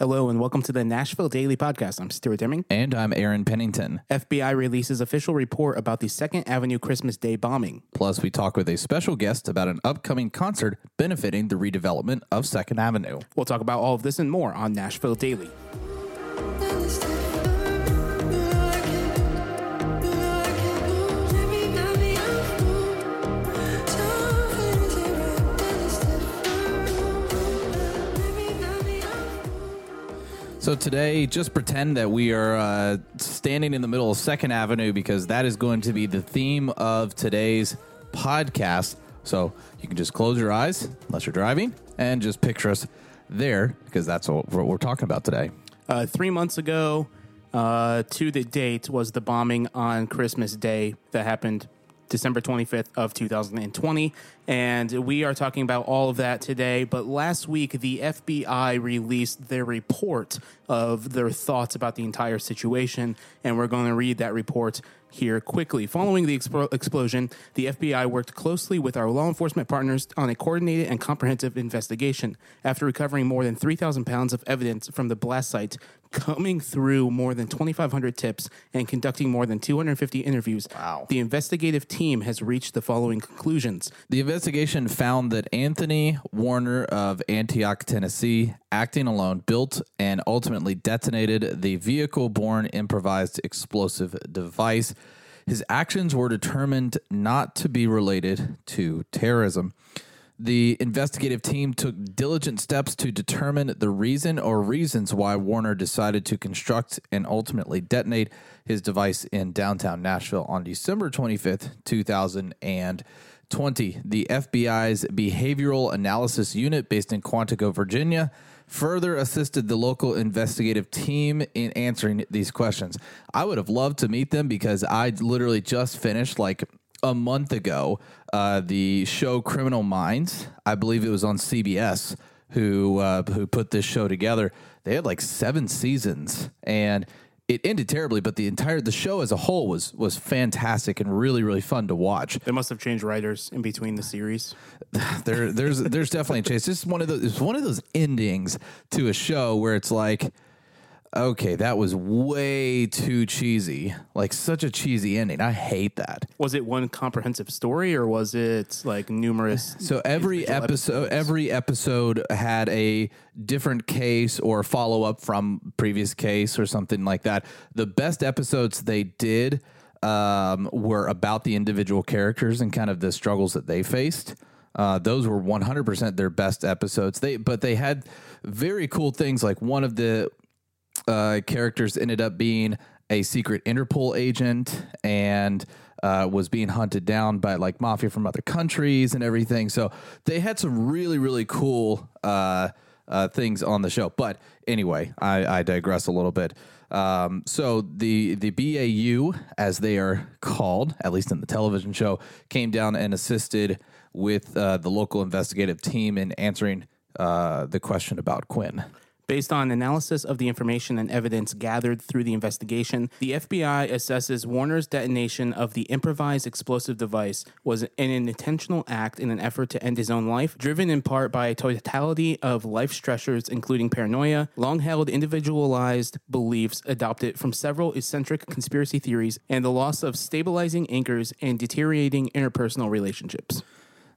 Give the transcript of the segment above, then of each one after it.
Hello and welcome to the Nashville Daily Podcast. I'm Stuart Deming. And I'm Aaron Pennington. FBI releases official report about the Second Avenue Christmas Day bombing. Plus, we talk with a special guest about an upcoming concert benefiting the redevelopment of Second Avenue. We'll talk about all of this and more on Nashville Daily. So today, just pretend that we are uh, standing in the middle of Second Avenue because that is going to be the theme of today's podcast. So you can just close your eyes, unless you're driving, and just picture us there because that's what we're talking about today. Uh, three months ago, uh, to the date, was the bombing on Christmas Day that happened December 25th of 2020. And we are talking about all of that today. But last week, the FBI released their report of their thoughts about the entire situation. And we're going to read that report here quickly. Following the expo- explosion, the FBI worked closely with our law enforcement partners on a coordinated and comprehensive investigation. After recovering more than 3,000 pounds of evidence from the blast site, coming through more than 2,500 tips, and conducting more than 250 interviews, Wow. the investigative team has reached the following conclusions. The investigation found that Anthony Warner of Antioch, Tennessee, acting alone, built and ultimately detonated the vehicle borne improvised explosive device. His actions were determined not to be related to terrorism. The investigative team took diligent steps to determine the reason or reasons why Warner decided to construct and ultimately detonate his device in downtown Nashville on December 25th, 2020. The FBI's Behavioral Analysis Unit, based in Quantico, Virginia, further assisted the local investigative team in answering these questions. I would have loved to meet them because I literally just finished like a month ago uh, the show Criminal Minds. I believe it was on CBS who uh, who put this show together. They had like seven seasons, and it ended terribly. But the entire the show as a whole was was fantastic and really really fun to watch. They must have changed writers in between the series. There there's there's definitely a chase. This is one of those it's one of those endings to a show where it's like. Okay, that was way too cheesy. Like such a cheesy ending. I hate that. Was it one comprehensive story or was it like numerous? So every episode, episodes? every episode had a different case or follow up from previous case or something like that. The best episodes they did um, were about the individual characters and kind of the struggles that they faced. Uh, those were 100% their best episodes. They but they had very cool things like one of the uh, characters ended up being a secret Interpol agent and uh, was being hunted down by like mafia from other countries and everything. So they had some really, really cool uh, uh, things on the show. But anyway, I, I digress a little bit. Um, so the the BAU, as they are called, at least in the television show, came down and assisted with uh, the local investigative team in answering uh, the question about Quinn. Based on analysis of the information and evidence gathered through the investigation, the FBI assesses Warner's detonation of the improvised explosive device was an intentional act in an effort to end his own life, driven in part by a totality of life stressors, including paranoia, long held individualized beliefs adopted from several eccentric conspiracy theories, and the loss of stabilizing anchors and deteriorating interpersonal relationships.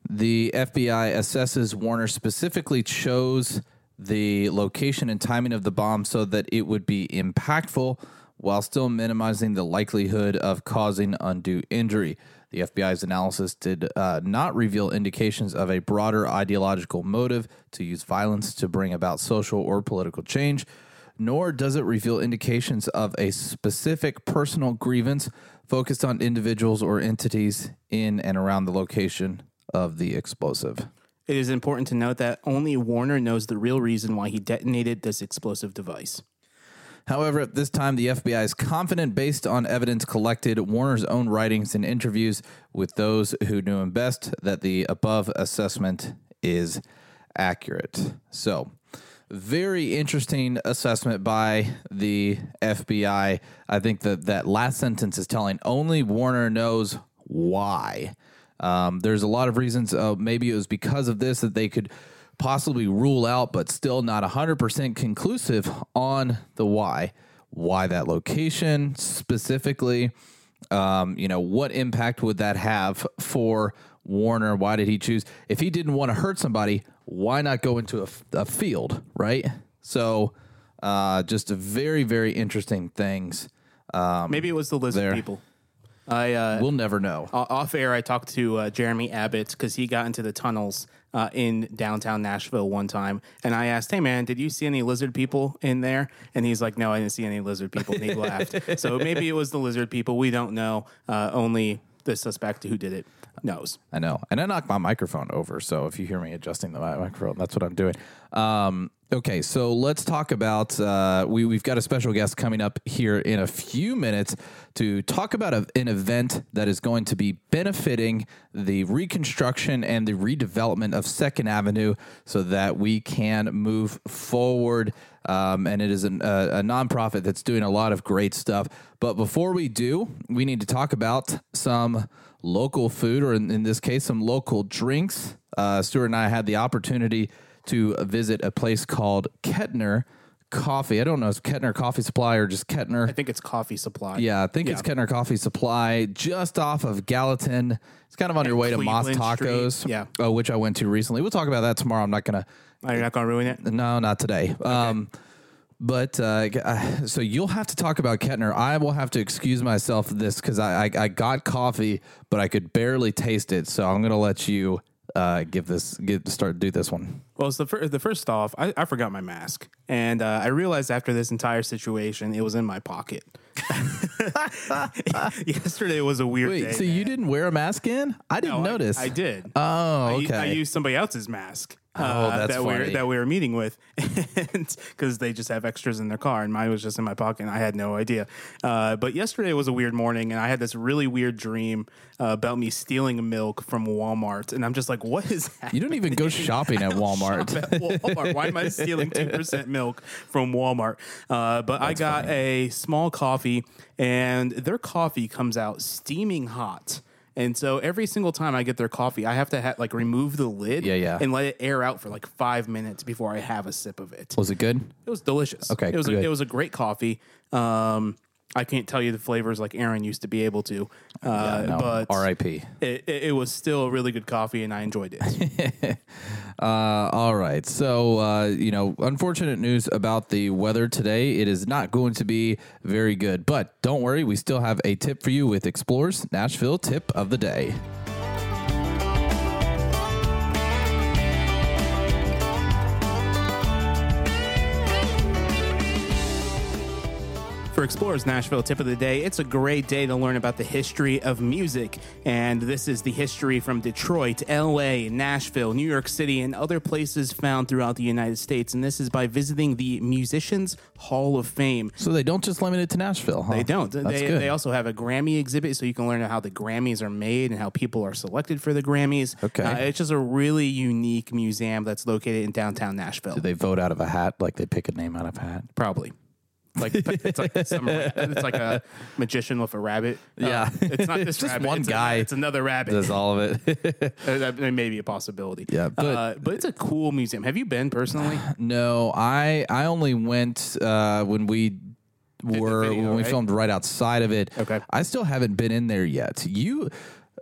The FBI assesses Warner specifically chose the location and timing of the bomb so that it would be impactful while still minimizing the likelihood of causing undue injury. The FBI's analysis did uh, not reveal indications of a broader ideological motive to use violence to bring about social or political change, nor does it reveal indications of a specific personal grievance focused on individuals or entities in and around the location of the explosive. It is important to note that only Warner knows the real reason why he detonated this explosive device. However, at this time, the FBI is confident based on evidence collected, Warner's own writings and interviews with those who knew him best, that the above assessment is accurate. So, very interesting assessment by the FBI. I think that that last sentence is telling only Warner knows why. Um, there's a lot of reasons. Uh, maybe it was because of this that they could possibly rule out, but still not 100% conclusive on the why. Why that location specifically? Um, you know, what impact would that have for Warner? Why did he choose? If he didn't want to hurt somebody, why not go into a field, right? So, uh, just very, very interesting things. Maybe it was the lizard there. people. I uh, We'll never know. off air. I talked to uh, Jeremy Abbott because he got into the tunnels uh, in downtown Nashville one time, and I asked, "Hey man, did you see any lizard people in there?" And he's like, "No, I didn't see any lizard people." And he laughed. So maybe it was the lizard people. We don't know. Uh, only the suspect who did it knows. I know. And I knocked my microphone over. So if you hear me adjusting the microphone, that's what I'm doing. Um, okay. So let's talk about, uh, we, we've got a special guest coming up here in a few minutes to talk about a, an event that is going to be benefiting the reconstruction and the redevelopment of Second Avenue so that we can move forward. Um, and it is an, a, a nonprofit that's doing a lot of great stuff. But before we do, we need to talk about some local food, or in, in this case, some local drinks. Uh, Stuart and I had the opportunity to visit a place called Kettner Coffee. I don't know if it's Kettner Coffee Supply or just Kettner. I think it's coffee supply. Yeah, I think it's Kettner Coffee Supply, just off of Gallatin. It's kind of on your way to Moss Cleveland Street. Tacos, Yeah. uh, which I went to recently. We'll talk about that tomorrow. I'm not gonna. Oh, you're not going to ruin it. No, not today. Um, but uh, uh, so you'll have to talk about Kettner. I will have to excuse myself for this because I, I I got coffee, but I could barely taste it. So I'm gonna let you uh, give this get start do this one. Well, it's the, fir- the first off, I, I forgot my mask. And uh, I realized after this entire situation, it was in my pocket. Yesterday was a weird Wait, day. so you didn't wear a mask in? I didn't No, notice. I, did. Oh, I, okay. I used somebody else's mask. Oh, uh, that's that we funny. were that we were meeting with, because they just have extras in their car, and mine was just in my pocket. and I had no idea. Uh, but yesterday was a weird morning, and I had this really weird dream uh, about me stealing milk from Walmart, and I'm just like, "What is that?" you don't even go shopping at Walmart. at Walmart. Why am I stealing two percent milk from Walmart? Uh, but I got a small coffee, and their coffee comes out steaming hot. And so every single time I get their coffee, I have to ha- like remove the lid, Yeah, yeah. and let it air out for like five minutes before I have a sip of it. Was it good? It was delicious. Okay, it was good. a, it was a great coffee. Um, I can't tell you the flavors like Aaron used to be able to, uh, No, but R.I.P. it, it, it was still a really good coffee, and I enjoyed it. Uh, all right. So, uh, you know, unfortunate news about the weather today. It is not going to be very good. But don't worry, we still have a tip for you with Explorers Nashville Tip of the Day. For Explorers Nashville tip of the day, it's a great day to learn about the history of music. And this is the history from Detroit, LA, Nashville, New York City, and other places found throughout the United States. And this is by visiting the Musicians Hall of Fame. So they don't just limit it to Nashville. Huh? They don't. That's they, good. they also have a Grammy exhibit, so you can learn how the Grammys are made and how people are selected for the Grammys. Okay. Uh, it's just a really unique museum that's located in downtown Nashville. Do they vote out of a hat? Like they pick a name out of a hat? Probably. Like it's like some ra- it's like a magician with a rabbit. Uh, Yeah. it's not this Just rabbit. one it's a- guy it's another rabbit. Does all of it? Uh, that that may be a possibility. Yeah, but- uh, but it's a cool museum. Have you been personally? no, I I only went uh, when we were video, when we right? filmed right outside of it. Okay. I still haven't been in there yet. You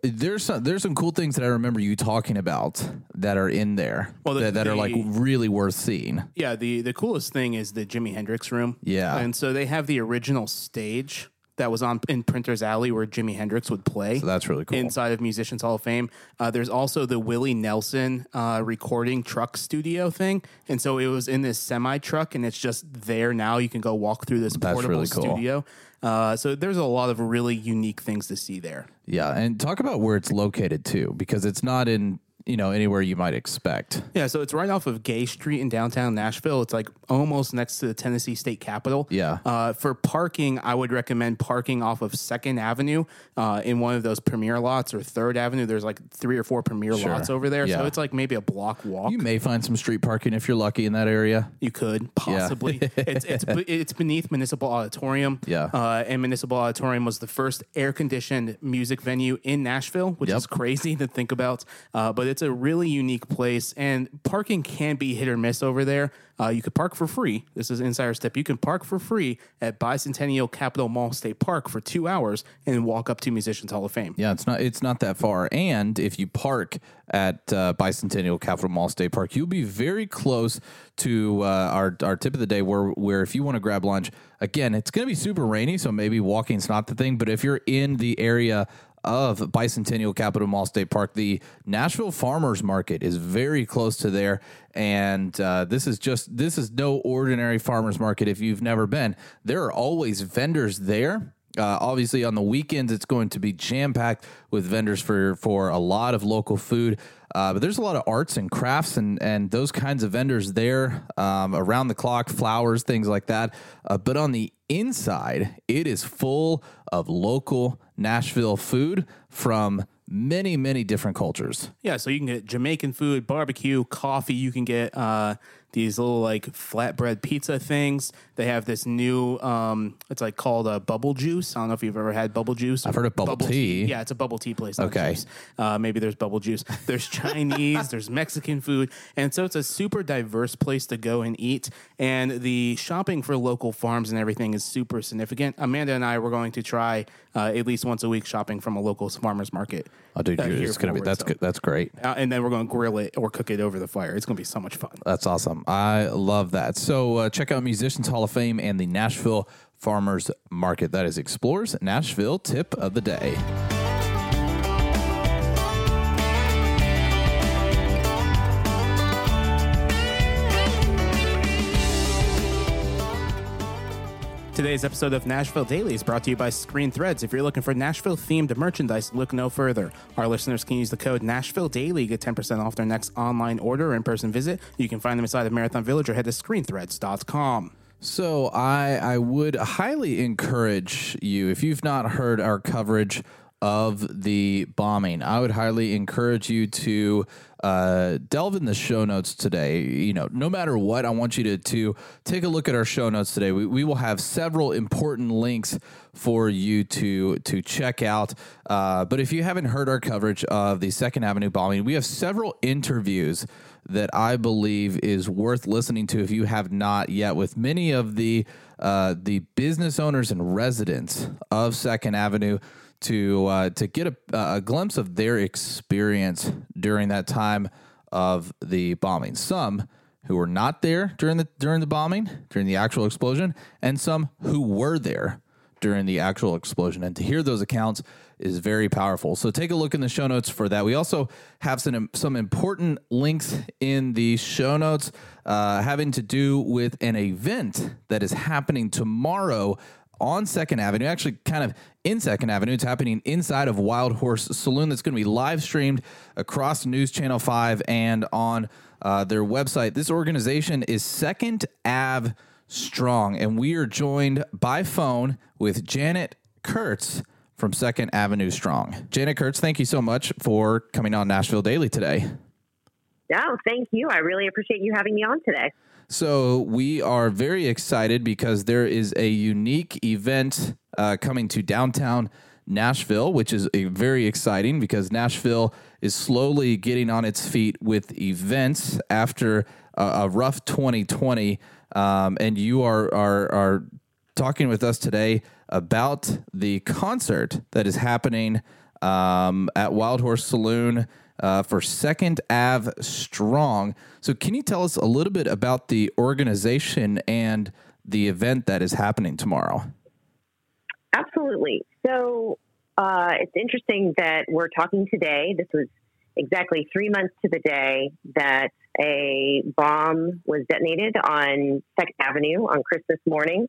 there's some there's some cool things that I remember you talking about that are in there Well, the- that, that are like really worth seeing. Yeah, the the coolest thing is the Jimi Hendrix room. Yeah. and so they have the original stage that was on in Printer's Alley where Jimi Hendrix would play. So that's really cool. Inside of Musicians Hall of Fame, uh, there's also the Willie Nelson uh, recording truck studio thing, and so it was in this semi truck, and it's just there now. You can go walk through this That's portable really cool. studio. Uh, so there's a lot of really unique things to see there. Yeah, and talk about where it's located too, because it's not in you know anywhere you might expect. Yeah, so it's right off of Gay Street in downtown Nashville. It's like almost next to the Tennessee State Capitol. Yeah. Uh, for parking, I would recommend parking off of Second Avenue uh, in one of those premier lots or Third Avenue. There's like three or four premier Sure. lots over there, Yeah. so it's like maybe a block walk. You may find some street parking if you're lucky in that area. You could possibly. it's it's it's beneath Municipal Auditorium. Yeah. Uh, and Municipal Auditorium was the first air conditioned music venue in Nashville, which Yep. is crazy to think about. Uh, but it's a really unique place, and parking can be hit or miss over there. Uh, you could park for free. This is insider step. You can park for free at Bicentennial Capitol Mall State Park for two hours and walk up to Musicians Hall of Fame. Yeah, it's not it's not that far. And if you park at uh, Bicentennial Capitol Mall State Park, you'll be very close to uh, our our tip of the day. Where where if you want to grab lunch, again, it's going to be super rainy, so maybe walking's not the thing. But if you're in the area of Bicentennial Capitol Mall State Park. The Nashville Farmers Market is very close to there, and uh, this is just this is no ordinary farmers market. If you've never been, there are always vendors there. Uh, obviously, on the weekends, it's going to be jam packed with vendors for for a lot of local food. Uh, but there's a lot of arts and crafts and and those kinds of vendors there um, around the clock, flowers, things like that. Uh, but on the inside, it is full of local Nashville food from many, many different cultures. Yeah, so you can get Jamaican food, barbecue, coffee. You can get uh, these little like flatbread pizza things. They have this new, um, it's like called a bubble juice. I don't know if you've ever had bubble juice. I've heard of bubble tea. Yeah, it's a bubble tea place. not Okay. juice. Uh, maybe there's bubble juice. There's Chinese, there's Mexican food. And so it's a super diverse place to go and eat. And the shopping for local farms and everything is super significant. Amanda and I were going to try uh, at least once a week shopping from a local farmer's market. Oh, dude, uh, you're- here it's gonna be forward, that's so- good. That's great. Uh, and then we're going to grill it or cook it over the fire. It's going to be so much fun. That's awesome. I love that. So uh, check out Musicians Hall of Fame and the Nashville Farmers Market. That is Explorers Nashville Tip of the Day. Today's episode of Nashville Daily is brought to you by Screen Threads. If you're looking for Nashville themed merchandise, look no further. Our listeners can use the code Nashville Daily, to get 10% off their next online order or in person visit. You can find them inside of Marathon Village or head to screenthreads.com. So I I would highly encourage you if you've not heard our coverage of the bombing, I would highly encourage you to uh, delve in the show notes today. You know, no matter what, I want you to to take a look at our show notes today. We, we will have several important links for you to to check out. Uh, but if you haven't heard our coverage of the Second Avenue bombing, we have several interviews that I believe is worth listening to if you have not yet with many of the uh, the business owners and residents of Second Avenue to uh, to get a, a glimpse of their experience during that time of the bombing. Some who were not there during the during the bombing, during the actual explosion, and some who were there during the actual explosion. And to hear those accounts is very powerful. So take a look in the show notes for that. We also have some some important links in the show notes uh, having to do with an event that is happening tomorrow on Second Avenue, actually kind of in Second Avenue. It's happening inside of Wild Horse Saloon. That's going to be live streamed across News Channel 5 and on uh, their website. This organization is Second Ave Strong, and we are joined by phone with Janet Kurtz from Second Avenue Strong. Janet Kurtz, thank you so much for coming on Nashville Daily today. No, thank you. I really appreciate you having me on today. So we are very excited because there is a unique event uh, coming to downtown Nashville, which is very exciting because Nashville is slowly getting on its feet with events after a, a rough 2020. Um, and you are, are are talking with us today about the concert that is happening um, at Wild Horse Saloon uh, for Second Ave Strong. So, can you tell us a little bit about the organization and the event that is happening tomorrow? Absolutely. So uh, it's interesting that we're talking today. This was exactly three months to the day that a bomb was detonated on Second Avenue on Christmas morning.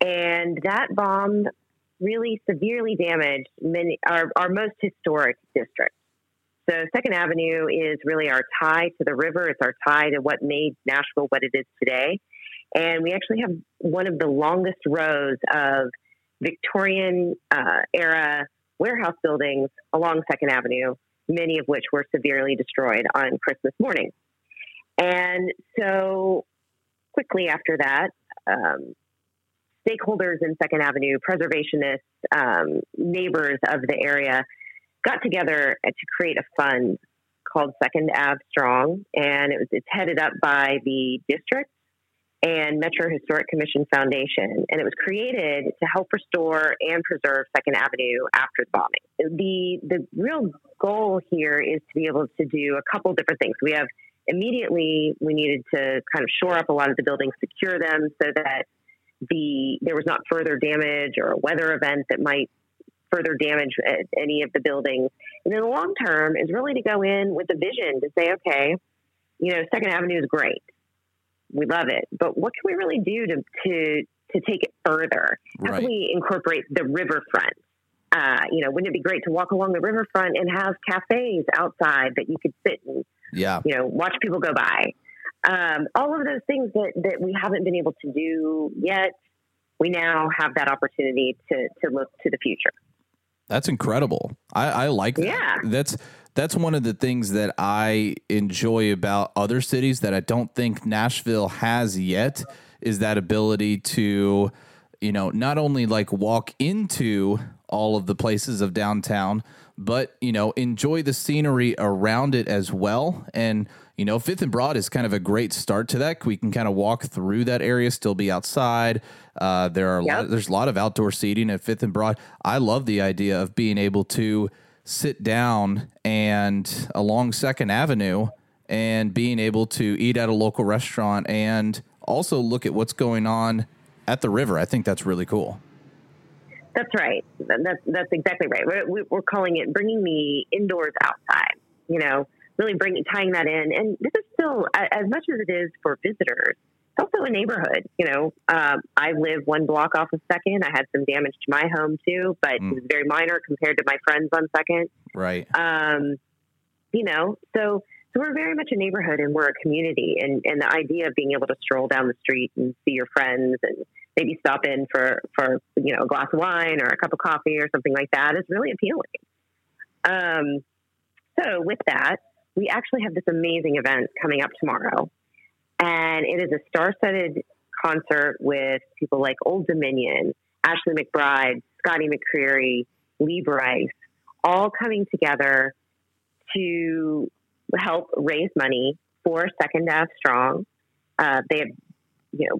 And that bomb really severely damaged many our, our most historic districts. So Second Avenue is really our tie to the river. It's our tie to what made Nashville what it is today. And we actually have one of the longest rows of Victorian uh, era warehouse buildings along Second Avenue, many of which were severely destroyed on Christmas morning. And so, quickly after that, um, stakeholders in Second Avenue, preservationists, um, neighbors of the area got together to create a fund called Second Ave Strong, and it was, it's headed up by the district and Metro Historic Commission Foundation, and it was created to help restore and preserve Second Avenue after the bombing. The the real goal here is to be able to do a couple different things. We have immediately we needed to kind of shore up a lot of the buildings, secure them so that the there was not further damage or a weather event that might further damage any of the buildings. And in the long term is really to go in with a vision to say, okay, you know, Second Avenue is great we love it. But what can we really do to to to take it further? How right. can we incorporate the riverfront? Uh, you know, wouldn't it be great to walk along the riverfront and have cafes outside that you could sit and yeah, you know, watch people go by? Um, all of those things that that we haven't been able to do yet, we now have that opportunity to to look to the future. That's incredible. I, I like that. Yeah. That's that's one of the things that I enjoy about other cities that I don't think Nashville has yet is that ability to, you know, not only like walk into all of the places of downtown, but, you know, enjoy the scenery around it as well. And, you know, Fifth and Broad is kind of a great start to that. We can kind of walk through that area, still be outside. Uh, there are yep. lot, there's a lot of outdoor seating at Fifth and Broad. I love the idea of being able to sit down and along Second Avenue and being able to eat at a local restaurant and also look at what's going on at the river. I think that's really cool. That's right. That's that's exactly right. We're, we're calling it bringing the indoors outside. You know, really bringing tying that in. And this is still as much as it is for visitors it's also a neighborhood. You know, um, I live one block off of Second. I had some damage to my home too, but mm. it was very minor compared to my friends on Second. Right. Um, you know, so so we're very much a neighborhood and we're a community, and and the idea of being able to stroll down the street and see your friends and maybe stop in for for you know a glass of wine or a cup of coffee or something like that is really appealing. Um, so with that, we actually have this amazing event coming up tomorrow. And it is a star studded concert with people like Old Dominion, Ashley McBryde, Scotty McCreery, Lee Brice, all coming together to help raise money for Second Ave Strong. Uh, they have, you know,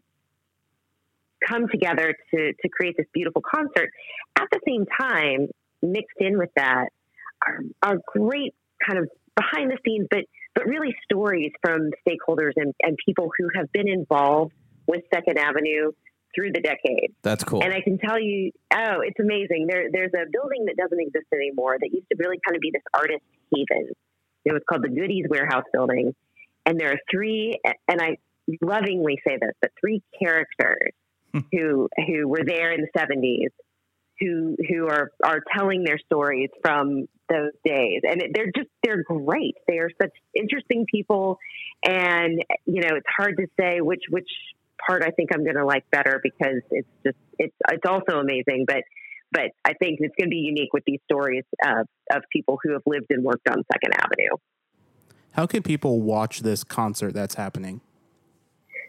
come together to, to create this beautiful concert. At the same time, mixed in with that are, are great kind of behind the scenes, but but really stories from stakeholders and, and people who have been involved with Second Avenue through the decade. That's cool. And I can tell you, oh, it's amazing. There, there's a building that doesn't exist anymore that used to really kind of be this artist haven. It was called the Goodies Warehouse Building. And there are three, and I lovingly say this, but three characters hmm. who who were there in the 70s who who are are telling their stories from those days and they're just they're great they are such interesting people and you know it's hard to say which which part I think I'm going to like better because it's just it's it's also amazing but but I think it's going to be unique with these stories of of people who have lived and worked on Second Avenue. How can people watch this concert that's happening?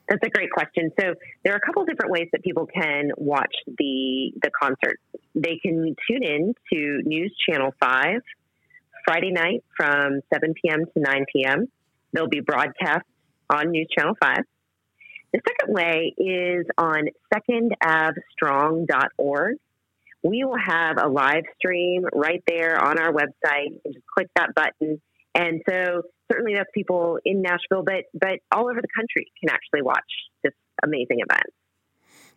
That's a great question. So there are a couple different ways that people can watch the the concert. They can tune in to News Channel Five Friday night from 7 p.m. to 9 p.m. They'll be broadcast on News Channel Five. The second way is on secondavstrong.org. We will have a live stream right there on our website. Just click that button. And so certainly that's people in Nashville, but but all over the country can actually watch this amazing event.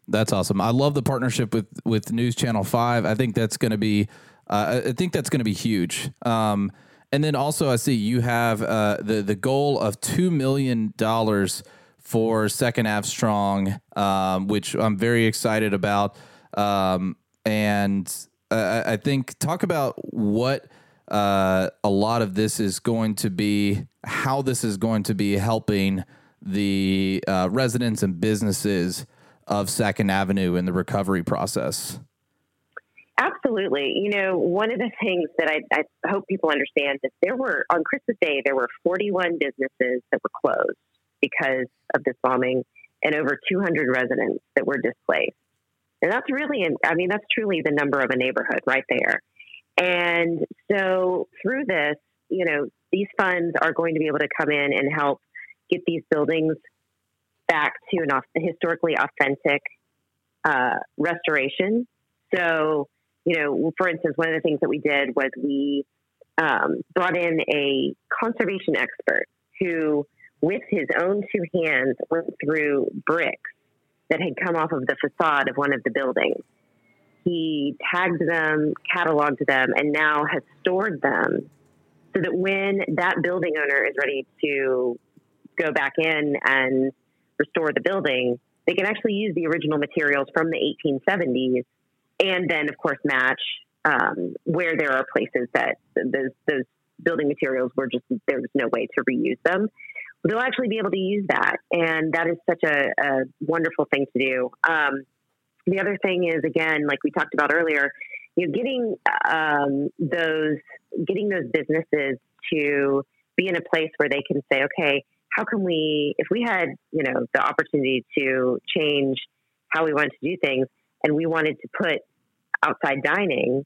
That's awesome. I love the partnership with with News Channel Five. I think that's going to be uh, I think that's going to be huge. Um, and then also, I see you have uh, the the goal of two million dollars for Second Ave Strong, um, which I'm very excited about. Um, and uh, I think talk about what uh, a lot of this is going to be how this is going to be helping the uh, residents and businesses of Second Avenue in the recovery process. Absolutely. You know, one of the things that I, I hope people understand is there were, on Christmas Day, there were 41 businesses that were closed because of this bombing and over 200 residents that were displaced. And that's really, I mean, that's truly the number of a neighborhood right there. And so through this, you know, these funds are going to be able to come in and help get these buildings back to an historically authentic uh, restoration. So, you know, for instance, one of the things that we did was we um, brought in a conservation expert who, with his own two hands, went through bricks that had come off of the facade of one of the buildings. He tagged them, cataloged them, and now has stored them so that when that building owner is ready to go back in and restore the building, they can actually use the original materials from the 1870s and then, of course, match um, where there are places that those, those building materials were just, there was no way to reuse them. They'll actually be able to use that. And that is such a, a wonderful thing to do. Um, the other thing is, again, like we talked about earlier, you know, getting um, those getting those businesses to be in a place where they can say, okay, how can we, if we had, you know, the opportunity to change how we wanted to do things and we wanted to put outside dining,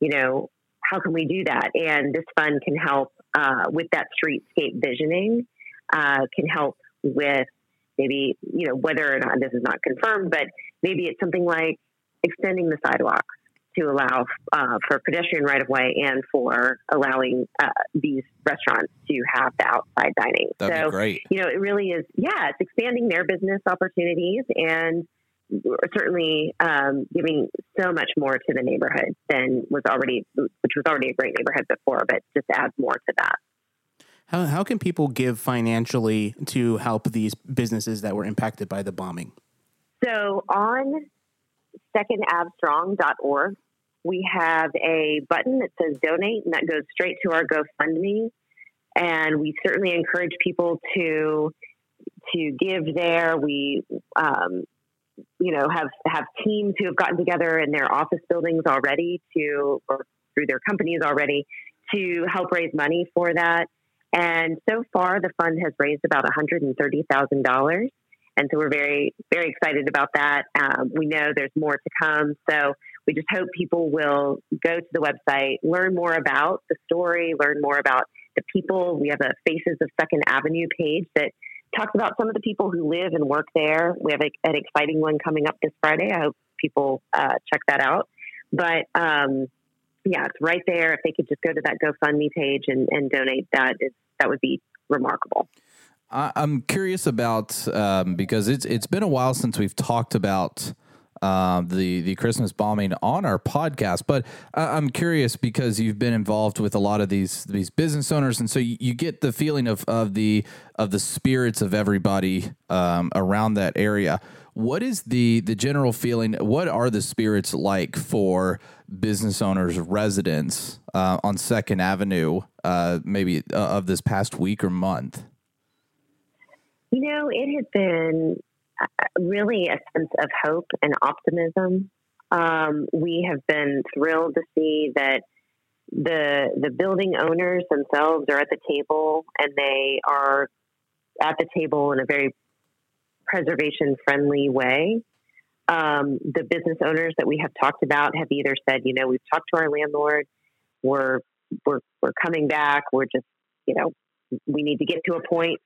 you know, how can we do that? And this fund can help uh, with that streetscape visioning, uh, can help with maybe, you know, whether or not this is not confirmed, but maybe it's something like extending the sidewalks to allow uh, for pedestrian right of way and for allowing uh, these restaurants to have the outside dining. That'd so, great. You know, it really is. Yeah, it's expanding their business opportunities and certainly um, giving so much more to the neighborhood than was already, which was already a great neighborhood before, but just adds more to that. How, how can people give financially to help these businesses that were impacted by the bombing? So on secondavstrong.org, we have a button that says donate, and that goes straight to our GoFundMe. And we certainly encourage people to to give there. We, um, you know, have have teams who have gotten together in their office buildings already to, or through their companies already, to help raise money for that. And so far, the fund has raised about one hundred and thirty thousand dollars. And so we're very, very excited about that. Um, we know there's more to come. So we just hope people will go to the website, learn more about the story, learn more about the people. We have a Faces of Second Avenue page that talks about some of the people who live and work there. We have a, an exciting one coming up this Friday. I hope people uh, check that out. But um, yeah, it's right there. If they could just go to that GoFundMe page and, and donate, that is that would be remarkable. I'm curious about um, because it's it's been a while since we've talked about uh, the the Christmas bombing on our podcast, but I'm curious because you've been involved with a lot of these these business owners, and so you, you get the feeling of of the of the spirits of everybody um, around that area. What is the the general feeling? What are the spirits like for business owners, residents uh, on Second Avenue, uh, maybe uh, of this past week or month? You know, it has been uh, really a sense of hope and optimism. Um, we have been thrilled to see that the the building owners themselves are at the table and they are at the table in a very preservation friendly way. Um, the business owners that we have talked about have either said, you know, we've talked to our landlord, we're we're we're coming back, we're just, you know, we need to get to a point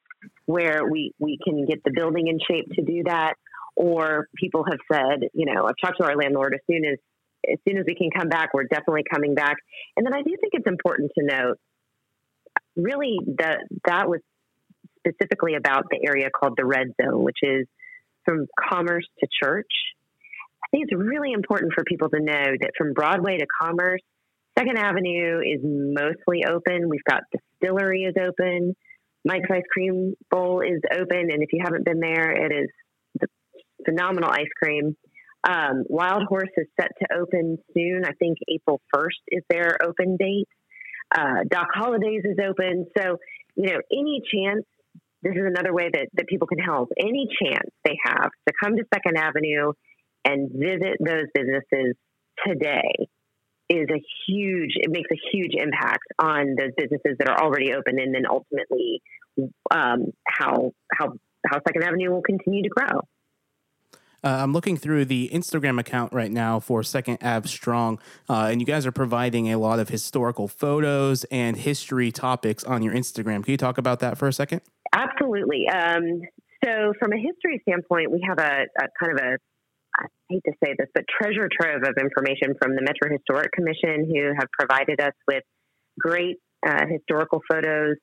where we, we can get the building in shape to do that. Or people have said, you know, I've talked to our landlord as soon as as soon as we can come back, we're definitely coming back. And then I do think it's important to note, really, that that was specifically about the area called the red zone, which is from Commerce to Church. I think it's really important for people to know that from Broadway to Commerce, Second Avenue is mostly open. We've got Distillery is open. Mike's Ice Cream Bowl is open, and if you haven't been there, it is phenomenal ice cream. Um, Wild Horse is set to open soon. I think April 1st is their open date. Uh, Doc Holliday's is open. So, you know, any chance, this is another way that, that people can help, any chance they have to come to Second Avenue and visit those businesses today is a huge it makes a huge impact on those businesses that are already open and then ultimately um, how how how second avenue will continue to grow Uh, I'm looking through the Instagram account right now for Second Ave Strong, uh, and you guys are providing a lot of historical photos and history topics on your Instagram. Can you talk about that for a second? Absolutely. Um, so, from a history standpoint, we have a, a kind of a I hate to say this, but treasure trove of information from the Metro Historic Commission, who have provided us with great uh, historical photos.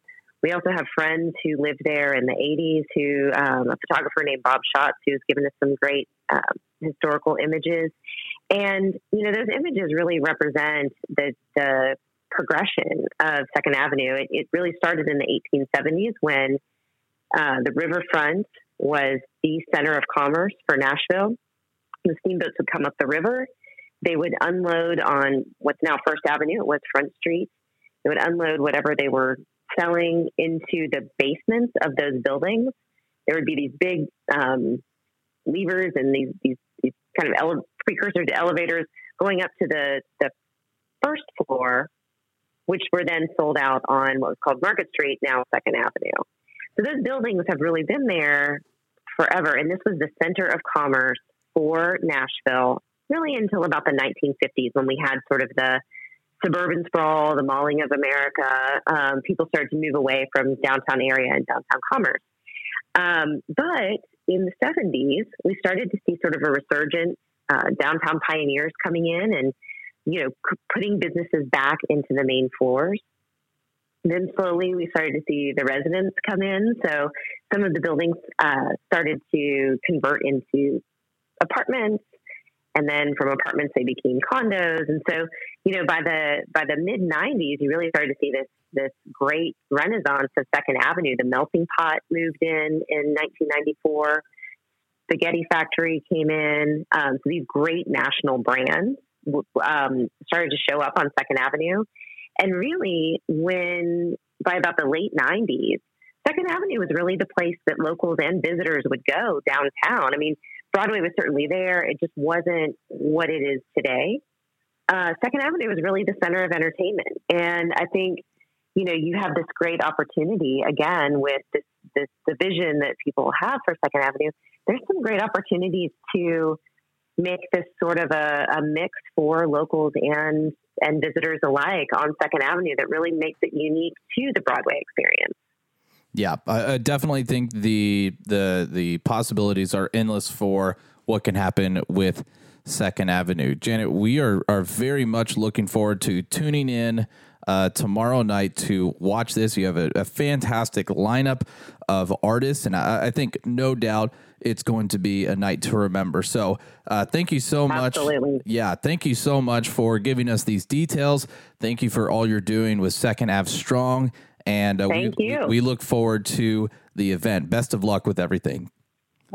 We also have friends who lived there in the 80s, who um, a photographer named Bob Schatz, who's given us some great uh, historical images. And, you know, those images really represent the, the progression of Second Avenue. It, it really started in the 1870s when uh, the riverfront was the center of commerce for Nashville. The steamboats would come up the river. They would unload on what's now First Avenue. It was Front Street. They would unload whatever they were selling into the basements of those buildings. There would be these big um, levers and these, these, these kind of ele- precursor to elevators going up to the, the first floor, which were then sold out on what was called Market Street, now Second Avenue. So those buildings have really been there forever. And this was the center of commerce for Nashville, really until about the 1950s when we had sort of the suburban sprawl, the malling of America. Um, people started to move away from downtown area and downtown commerce. Um, but in the 70s, we started to see sort of a resurgence, uh, downtown pioneers coming in and, you know, putting businesses back into the main floors. Then slowly we started to see the residents come in. So some of the buildings uh, started to convert into apartments. And then from apartments they became condos. And so you know by the by the mid 90s you really started to see this this great renaissance of second avenue the melting pot moved in in 1994 spaghetti factory came in. Um, so these great national brands um, started to show up on second avenue and really when by about the late 90s second avenue was really the place that locals and visitors would go downtown i mean Broadway was certainly there. It just wasn't what it is today. Uh, Second Avenue was really the center of entertainment, and I think you know you have this great opportunity again with this this the vision that people have for Second Avenue. There's some great opportunities to make this sort of a, a mix for locals and and visitors alike on Second Avenue that really makes it unique to the Broadway experience. Yeah, I, I definitely think the the the possibilities are endless for what can happen with Second Avenue. Janet, we are are very much looking forward to tuning in uh, tomorrow night to watch this. You have a, a fantastic lineup of artists, and I, I, think no doubt it's going to be a night to remember. So, uh, thank you so much. Yeah, thank you so much for giving us these details. Thank you for all you're doing with Second Ave Strong and uh, Thank we, you. we look forward to the event. Best of luck with everything.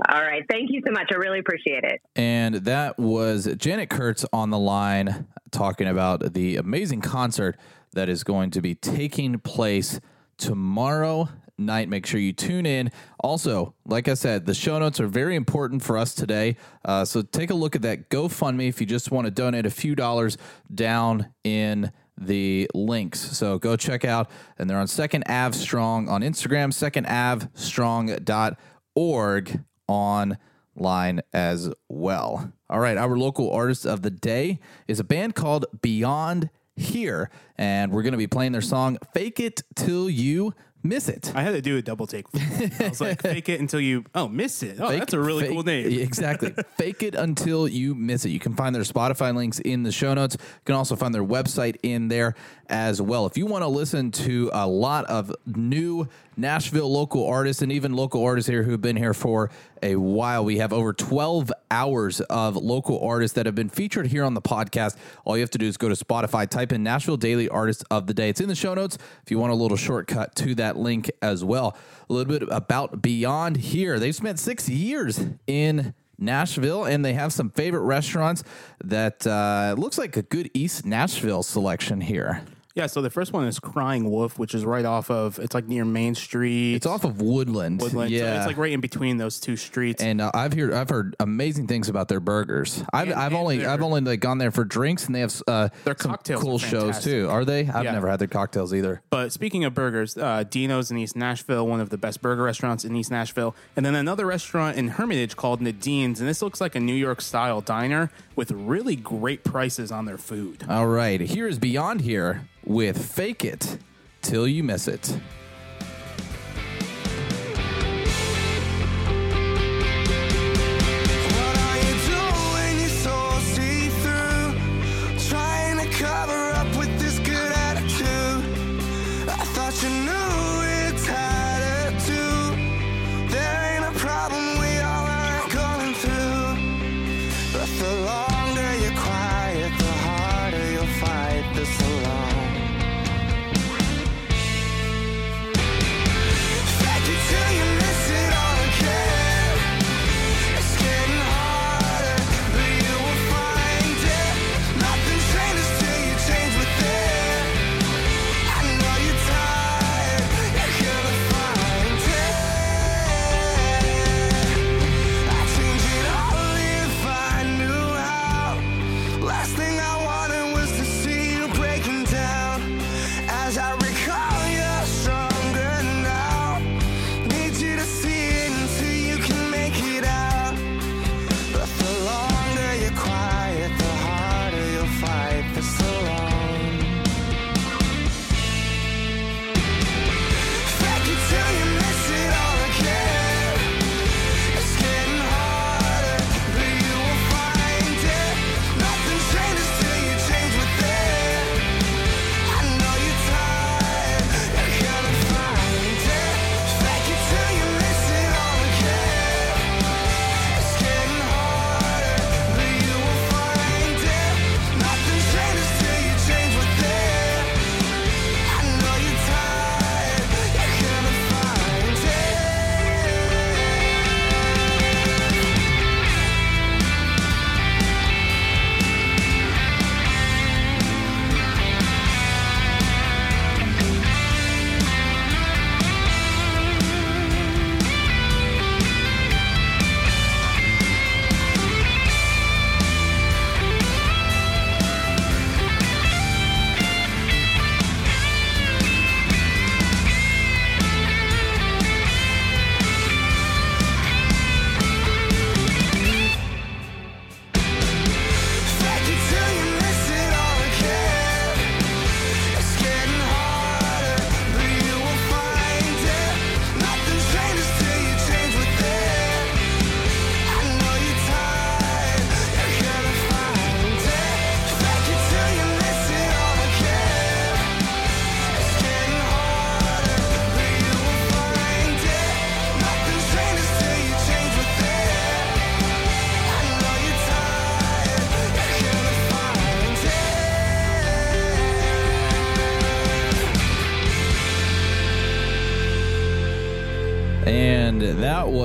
All right. Thank you so much. I really appreciate it. And that was Janet Kurtz on the line talking about the amazing concert that is going to be taking place tomorrow night. Make sure you tune in. Also, like I said, the show notes are very important for us today. Uh, so take a look at that GoFundMe if you just want to donate a few dollars down in the links. So go check out, and they're on Second Ave Strong on Instagram, secondavstrong.org online as well. All right, our local artist of the day is a band called Beyond Here, and we're going to be playing their song Fake It Till You miss it. I had to do a double take. I was like, fake it until you oh miss it. Oh, Fake- that's a really fake- cool name. Exactly. Fake it until you miss it. You can find their Spotify links in the show notes. You can also find their website in there as well. If you want to listen to a lot of new Nashville local artists and even local artists here who've been here for a while, we have over 12 hours of local artists that have been featured here on the podcast. All you have to do is go to Spotify, type in Nashville Daily Artist of the Day. It's in the show notes if you want a little shortcut to that link as well. A little bit about Beyond Here. They've spent six years in Nashville, and they have some favorite restaurants that uh, looks like a good East Nashville selection here. Yeah, so the first one is Crying Wolf, which is right off of it's like near Main Street. It's off of Woodland. Woodland. So Yeah. it's like right in between those two streets. and uh, I've heard I've heard amazing things about their burgers. I've And- I've and only I've only like gone there for drinks, and they have uh, Their cocktails cool shows too. Are they? I've Yeah. never had their cocktails either. But speaking of burgers, uh, Dino's in East Nashville, one of the best burger restaurants in East Nashville, and then another restaurant in Hermitage called Nadine's, and this looks like a New York style diner with really great prices on their food. All right, here is Beyond Here with "Fake It Till You Miss It."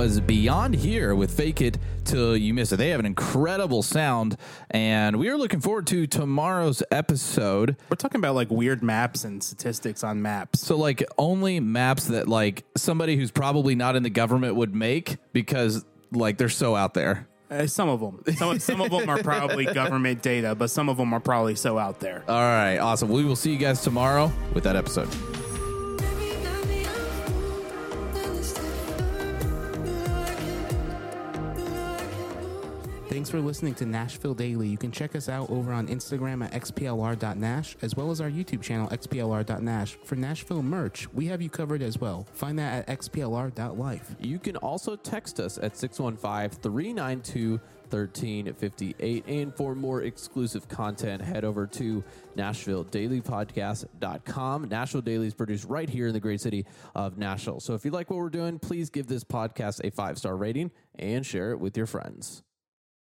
Was Beyond Here with Fake It Till You Miss It. They have an incredible sound, and we are looking forward to tomorrow's episode. We're talking about like weird maps and statistics on maps. So, like, only maps that, like, somebody who's probably not in the government would make because, like, they're so out there. Uh, some of them, some, some of them are probably government data, but some of them are probably so out there. All right, awesome. We will see you guys tomorrow with that episode. Thanks for listening to Nashville Daily. You can check us out over on Instagram at xplr.nash, as well as our YouTube channel, xplr.nash. For Nashville merch, we have you covered as well. Find that at xplr.life. You can also text us at 615 392 1358. And for more exclusive content, head over to NashvilleDailyPodcast.com. Nashville Daily is produced right here in the great city of Nashville. So if you like what we're doing, please give this podcast a five star rating and share it with your friends.